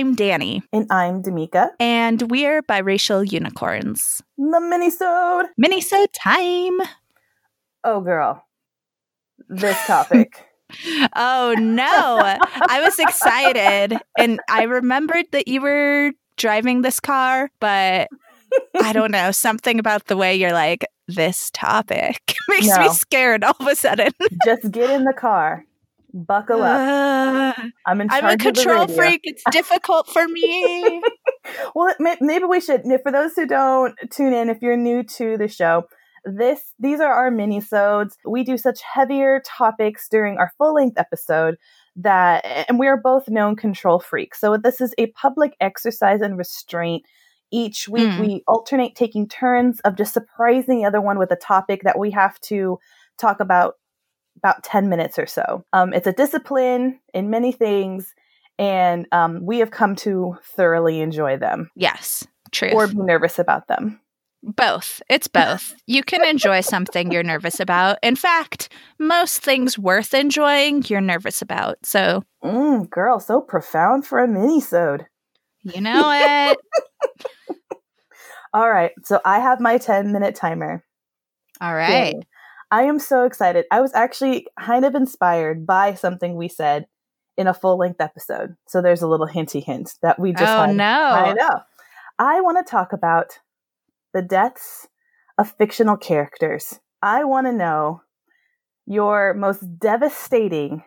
I'm Danny. And I'm Damika. And we're biracial unicorns. The minisode. Minisode time. Oh, girl. This topic. oh, no. I was excited. And I remembered that you were driving this car, but I don't know. Something about the way you're like, this topic makes no. me scared all of a sudden. Just get in the car Buckle up. Uh, I'm in charge I'm a control freak. It's difficult for me. well, maybe we should. For those who don't tune in, if you're new to the show, this these are our mini-sodes. We do such heavier topics during our full-length episode that, and we are both known control freaks. So this is a public exercise in restraint. Each week, mm. we alternate taking turns of just surprising the other one with a topic that we have to talk about about 10 minutes or so. Um, it's a discipline in many things, and um, we have come to thoroughly enjoy them. Yes, true. Or be nervous about them. Both. It's both. you can enjoy something you're nervous about. In fact, most things worth enjoying you're nervous about. So, mm, girl, so profound for a mini-sode. You know it. All right. So I have my 10 minute timer. All right. I am so excited. I was actually kind of inspired by something we said in a full length episode. So there's a little hinty hint that we just. Oh, no. I know. I want to talk about the deaths of fictional characters. I want to know your most devastating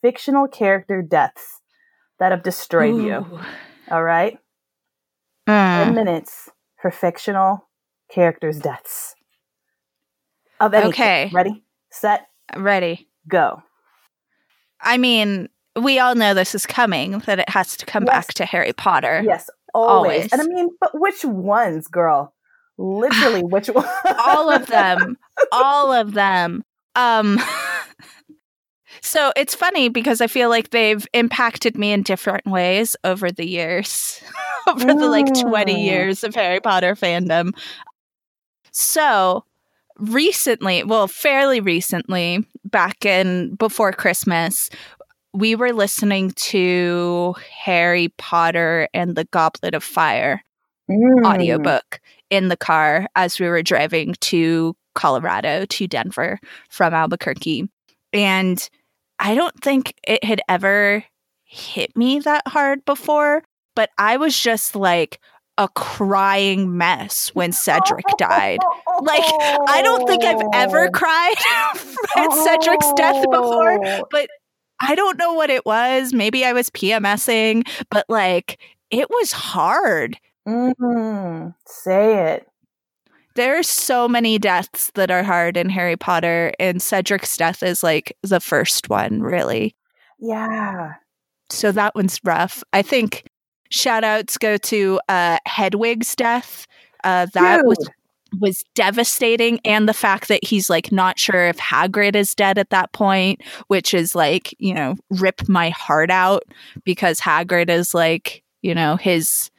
fictional character deaths that have destroyed Ooh. you. All right? Mm. 10 minutes for fictional characters' deaths of anything. Okay. Ready? Set? Ready. Go. I mean, we all know this is coming, that it has to come yes. back to Harry Potter. Yes, always. always. And I mean, but which ones, girl? Literally, which ones? all of them. all of them. Um So it's funny because I feel like they've impacted me in different ways over the years, over mm. the like 20 mm. years of Harry Potter fandom. So recently, well, fairly recently, back in before Christmas, we were listening to Harry Potter and the Goblet of Fire mm. audiobook in the car as we were driving to Colorado to Denver from Albuquerque. And I don't think it had ever hit me that hard before, but I was just like, a crying mess when Cedric died. Like, I don't think I've ever cried at Cedric's death before, but I don't know what it was. Maybe I was PMSing, but like, it was hard. Mm-hmm. Say it. There are so many deaths that are hard in Harry Potter, and Cedric's death is like the first one, really. Yeah. So that one's rough. I think Shout outs go to uh, Hedwig's death. Uh, that Dude. was was devastating and the fact that he's like not sure if Hagrid is dead at that point which is like you know rip my heart out because Hagrid is like you know his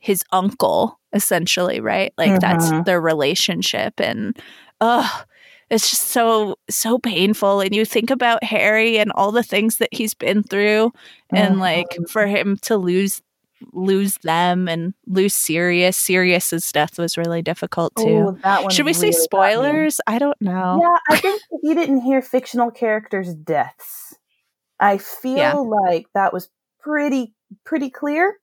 his uncle essentially right like mm-hmm. that's their relationship and oh it's just so so painful and you think about Harry and all the things that he's been through and mm-hmm. like for him to lose lose them and lose Sirius. Sirius's death was really difficult too. Ooh, Should we really say spoilers? I don't know. Yeah, I think you didn't hear fictional characters' deaths. I feel yeah. like that was pretty pretty clear.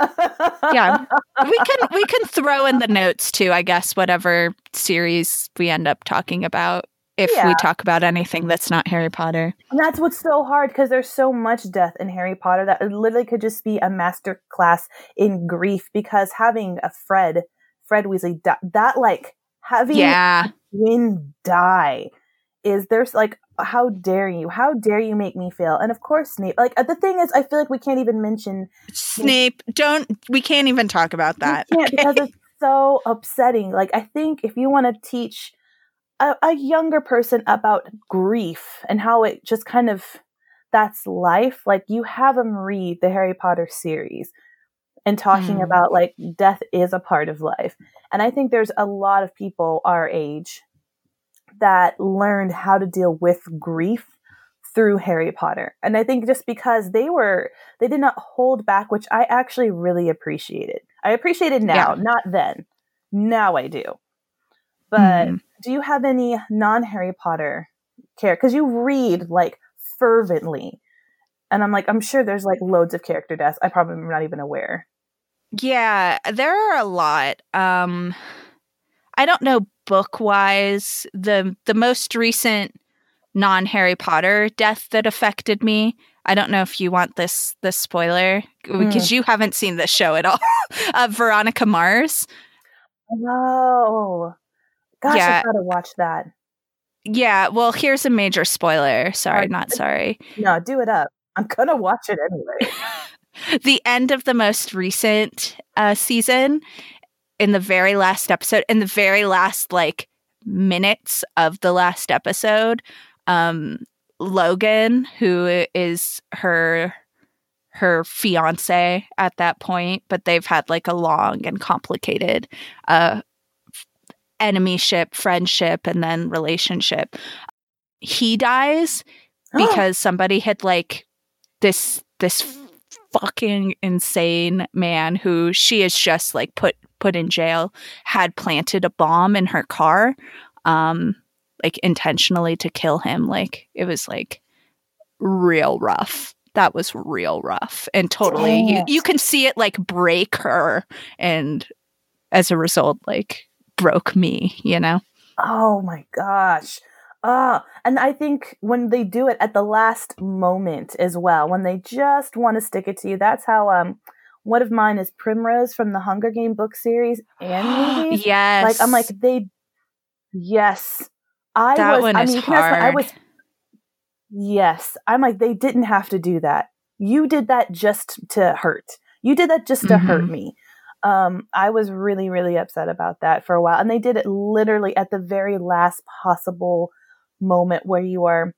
yeah. We can we can throw in the notes too, I guess, whatever series we end up talking about if yeah. we talk about anything that's not Harry Potter. And that's what's so hard because there's so much death in Harry Potter that it literally could just be a master class in grief because having a Fred, Fred Weasley, die, that like having yeah. Win die is there's like how dare you how dare you make me feel and of course snape like the thing is i feel like we can't even mention snape don't we can't even talk about that okay. because it's so upsetting like i think if you want to teach a, a younger person about grief and how it just kind of that's life like you have them read the harry potter series and talking mm. about like death is a part of life and i think there's a lot of people our age that learned how to deal with grief through Harry Potter. And I think just because they were, they did not hold back, which I actually really appreciated. I appreciate it now, yeah. not then. Now I do. But mm. Do you have any non Harry Potter care? Because you read like fervently. And I'm like, I'm sure there's like loads of character deaths. I probably am not even aware. Yeah, there are a lot. Um I don't know book wise. The the most recent non Harry Potter death that affected me. I don't know if you want this this spoiler because mm. you haven't seen this show at all. uh, Veronica Mars. Oh, gosh, yeah. I gotta watch that. Yeah, well, here's a major spoiler. Sorry, not sorry. No, do it up. I'm gonna watch it anyway. the end of the most recent uh, season, in the very last episode, in the very last like minutes of the last episode, um, Logan, who is her her fiance at that point, but they've had like a long and complicated uh enemyship, friendship, and then relationship. He dies because somebody had like this this fucking insane man who she is just like put put in jail had planted a bomb in her car um like intentionally to kill him. Like it was like real rough. That was real rough. And totally you, you can see it like break her and as a result like broke me, you know? Oh my gosh. Ah, and I think when they do it at the last moment as well, when they just want to stick it to you, that's how um one of mine is Primrose from the Hunger Game book series and movies. yes. Like I'm like they yes. I that was one I is mean hard. I was Yes. I'm like they didn't have to do that. You did that just to hurt. You did that just to mm-hmm. hurt me um, I was really, really upset about that for a while. And they did it literally at the very last possible moment where you are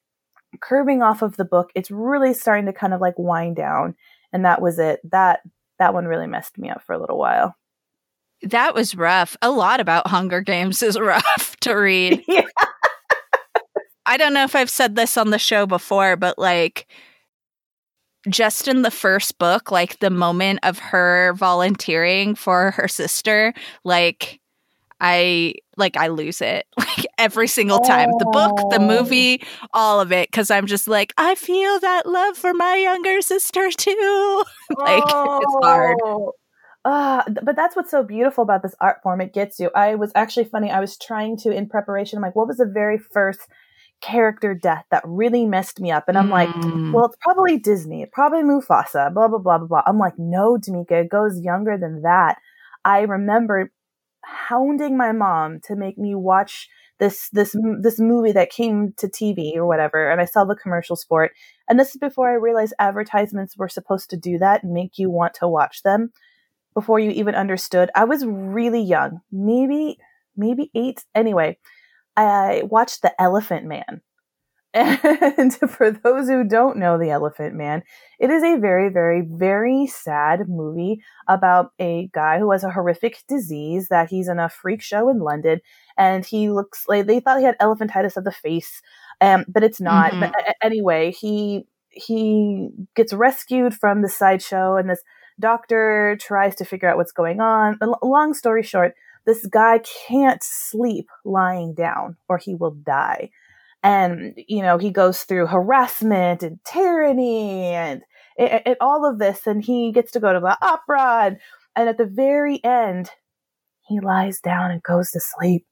curving off of the book. It's really starting to kind of like wind down. And that was it. That that one really messed me up for a little while. That was rough. A lot about Hunger Games is rough to read. yeah. I don't know if I've said this on the show before, but like just in the first book, like the moment of her volunteering for her sister, like I like I lose it like every single time. Oh. The book, the movie, all of it cuz I'm just like I feel that love for my younger sister too. like oh. it's hard. Uh, but that's what's so beautiful about this art form. It gets you. I was actually funny. I was trying to, in preparation, I'm like, what was the very first character death that really messed me up. And I'm mm. like, well, it's probably Disney, probably Mufasa, blah, blah, blah, blah, blah. I'm like, no, Tamika, it goes younger than that. I remember hounding my mom to make me watch this this this movie that came to TV or whatever and I saw the commercials for it and this is before I realized advertisements were supposed to do that and make you want to watch them before you even understood I was really young maybe maybe 8 anyway I watched The Elephant Man. And for those who don't know The Elephant Man, it is a very, very, very sad movie about a guy who has a horrific disease that he's in a freak show in London and he looks like they thought he had elephantitis of the face, um, but it's not. Mm-hmm. But anyway, he he gets rescued from the sideshow and this doctor tries to figure out what's going on. Long story short, this guy can't sleep lying down or he will die. And, you know, he goes through harassment and tyranny and, all of this. And he gets to go to the opera. And, and at the very end, he lies down and goes to sleep.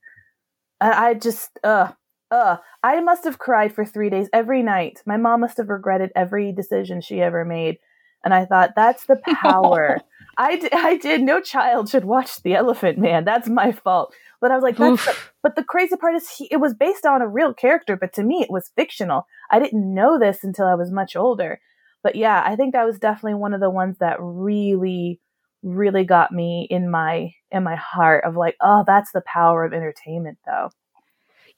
And I just, uh, uh, I must have cried for three days every night. My mom must have regretted every decision she ever made. And I thought, that's the power I, d- I did. No child should watch The Elephant Man. That's my fault. But I was like, that's the, but the crazy part is he, it was based on a real character, but to me it was fictional. I didn't know this until I was much older. But yeah, I think that was definitely one of the ones that really, really got me in my in my heart of like, oh, that's the power of entertainment, though.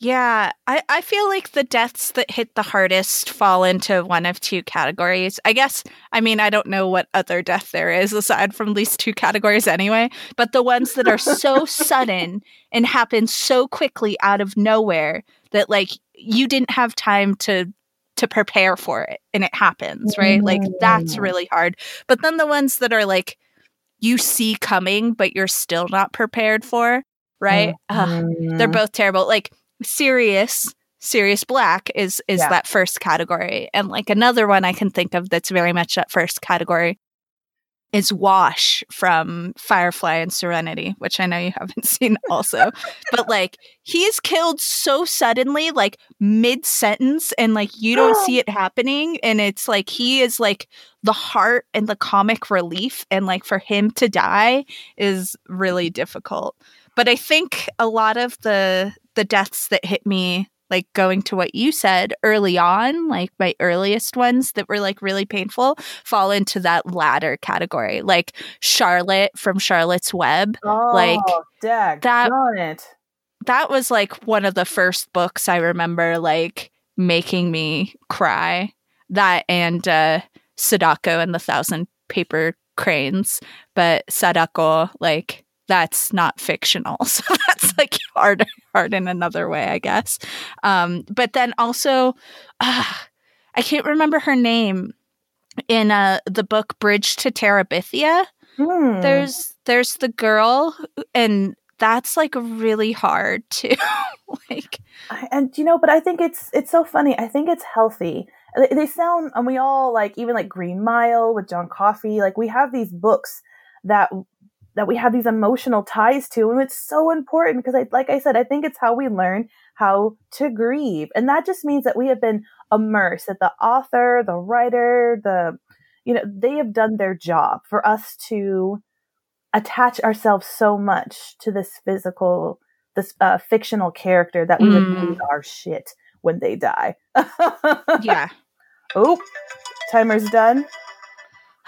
Yeah, I, I feel like the deaths that hit the hardest fall into one of two categories. I guess, I mean, I don't know what other death there is aside from these two categories anyway, but the ones that are so sudden and happen so quickly out of nowhere that, like, you didn't have time to to prepare for it and it happens, right? Like that's Mm. really hard. But then the ones that are like you see coming but you're still not prepared for, right? Ugh, Mhm. they're both terrible. Like Sirius, serious Black is is Yeah. that first category. And like another one I can think of that's very much that first category is Wash from Firefly and Serenity, which I know you haven't seen also. but like he is killed so suddenly, like mid sentence, and like you don't see it happening. And it's like he is like the heart and the comic relief. And like for him to die is really difficult. But I think a lot of the the deaths that hit me like going to what you said early on, like my earliest ones that were like really painful, fall into that latter category. Like Charlotte from Charlotte's Web. Oh, like, dag, that- it. That was like one of the first books I remember like making me cry. That and uh Sadako and the Thousand Paper Cranes. But Sadako, like that's not fictional. So that's like hard hard in another way, I guess. Um, but then also uh, I can't remember her name in uh the book Bridge to Terabithia. Hmm. There's there's the girl and that's like really hard too. like and you know but i think it's it's so funny i think it's healthy they, they sound and we all like even like green mile with john coffey like we have these books that that we have these emotional ties to and it's so important because I, like i said i think it's how we learn how to grieve and that just means that we have been immersed that the author the writer the you know they have done their job for us to attach ourselves so much to this physical this uh, fictional character that we would Mm. lose our shit when they die. yeah. Oh, timer's done.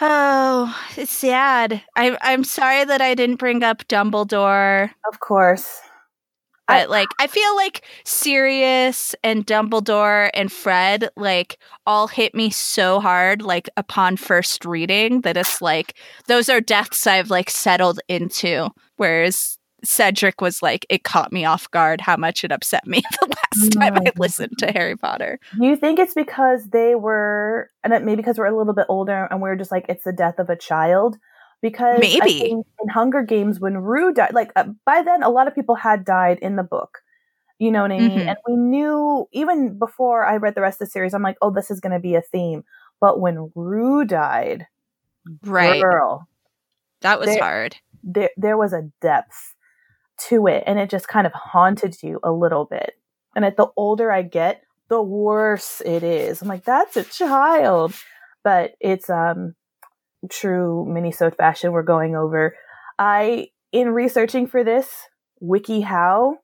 Oh, it's sad. I I'm sorry that I didn't bring up Dumbledore. Of course. I- But like I feel like Sirius and Dumbledore and Fred like all hit me so hard like upon first reading that it's like those are deaths I've like settled into whereas Cedric was like it caught me off guard how much it upset me the last time I listened to Harry Potter. Do you think it's because they were, and it- maybe because we're a little bit older and we're just like, it's the death of a child? Because Maybe. in Hunger Games, when Rue died, like uh, by then, a lot of people had died in the book. You know what I mean? Mhm. And we knew, even before I read the rest of the series, I'm like, oh, this is going to be a theme. But when Rue died, Right. girl, That was There- hard. there there was a depth to it and it just kind of haunted you a little bit. And at the older i get the worse it is. I'm like that's a child. But it's um true minisode fashion we're going over. I in researching for this wikihow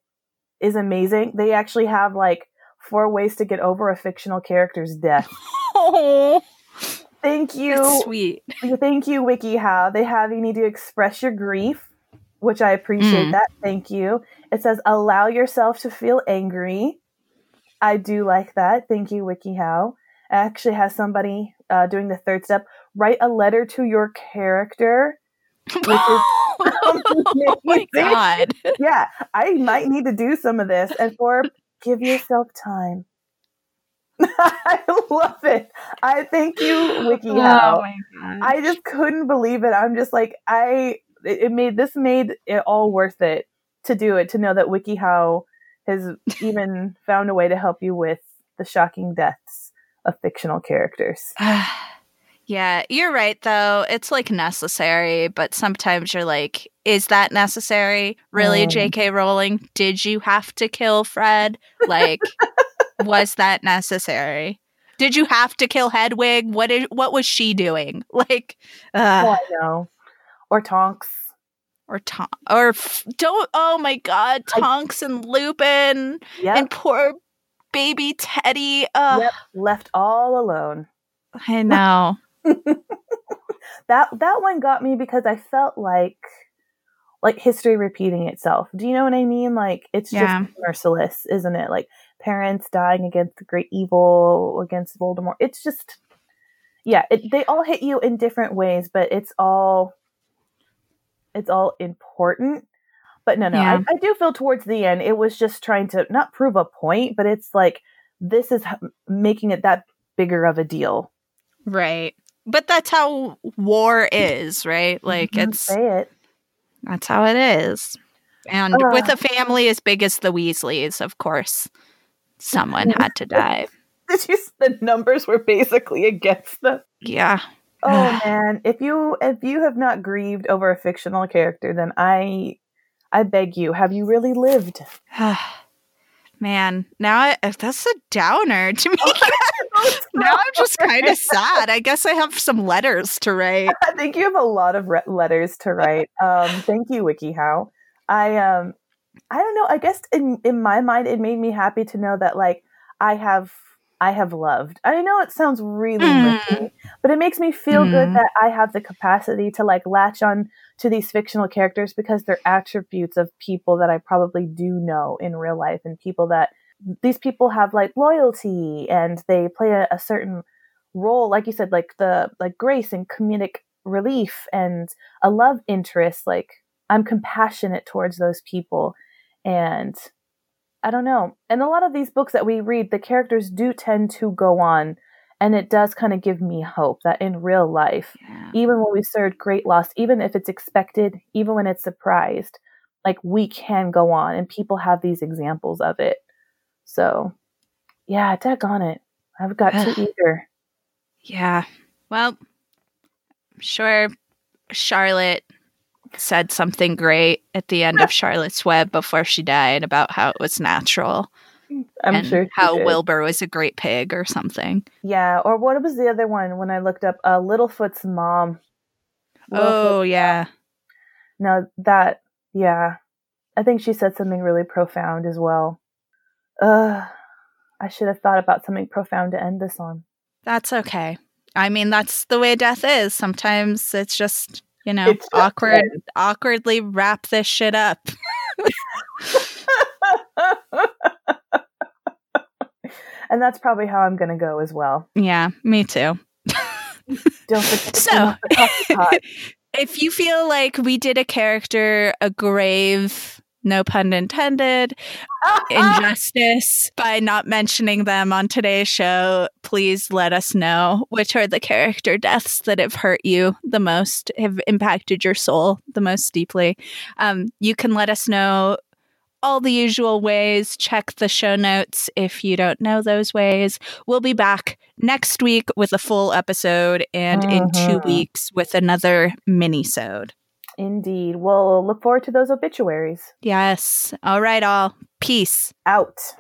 is amazing. They actually have like four ways to get over a fictional character's death. Oh, thank you. It's sweet. Thank you, WikiHow. They have you need to express your grief, which I appreciate Mm. that. Thank you. It says allow yourself to feel angry. I do like that. Thank you, WikiHow. It actually has somebody uh, doing the third step. Write a letter to your character. oh my god. Yeah, I might need to do some of this. And four, give yourself time. I love it. I thank you, WikiHow. Oh. I just couldn't believe it. I'm just like I it it made this made it all worth it to do it to know that WikiHow has even found a way to help you with the shocking deaths of fictional characters. yeah, you're right though. It's like necessary, but sometimes you're like, is that necessary? Really, Mm. JK Rowling? Did you have to kill Fred? Like was that necessary? Did you have to kill Hedwig? What is what was she doing? Like Oh, uh, I know. Or Tonks. or Tom or f- don't oh my god, I- Tonks and Lupin Yep. and poor baby Teddy. Uh Yep. Left all alone. I know. That that one got me because I felt like like history repeating itself. Do you know what I mean? Like it's Yeah. just merciless, isn't it? Like parents dying against the great evil, against Voldemort. It's just yeah, it, they all hit you in different ways, but it's all it's all important. But no, no, Yeah. I, I do feel towards the end it was just trying to not prove a point, but it's like this is making it that bigger of a deal. Right. But that's how war is, right? Like Mhm, it's say it. that's how it is. And Ugh. with a family as big as the Weasleys, of course, someone had to die. Did you? The numbers were basically against them. Yeah. Oh man, if you if you have not grieved over a fictional character, then I I beg you, have you really lived? Man, now I, that's a downer to me. now I'm just kind of sad. I guess I have some letters to write. I think you have a lot of re- letters to write. Um, thank you, WikiHow. I um, I don't know. I guess in in my mind, it made me happy to know that like I have I have loved. I know it sounds really Mm. lippy, but it makes me feel good Mm. that I have the capacity to like latch on to these fictional characters because they're attributes of people that I probably do know in real life and people that these people have like loyalty and they play a, a certain role like you said like the like grace and comedic relief and a love interest like i'm compassionate towards those people and i don't know. And a lot of these books that we read the characters do tend to go on and it does kind of give me hope that in real life Yeah. even when we served great loss even if it's expected even when it's surprised like we can go on and people have these examples of it. So yeah on it. I've got too eager. Yeah. Well, I'm sure Charlotte said something great at the end of Charlotte's Web before she died about how it was natural i'm and sure how did. Wilbur was a great pig or something. Yeah, or what was the other one when I looked up uh, Littlefoot's mom? Oh, yeah. no, that yeah, I think she said something really profound as well. Uh, I should have thought about something profound to end this on. That's okay. I mean, that's the way death is. Sometimes it's just, you know, It's awkward, awkwardly wrap this shit up. and that's probably how I'm gonna go as well. Yeah, me too. Don't forget to So- the if you feel like we did a character a grave, no pun intended, injustice by not mentioning them on today's show, please let us know which are the character deaths that have hurt you the most, have impacted your soul the most deeply. Um, you can let us know all the usual ways. Check the show notes if you don't know those ways. We'll be back next week with a full episode and in two Mhm. weeks with another mini-sode. Indeed. We'll look forward to those obituaries. Yes. All right, all. Peace. Out.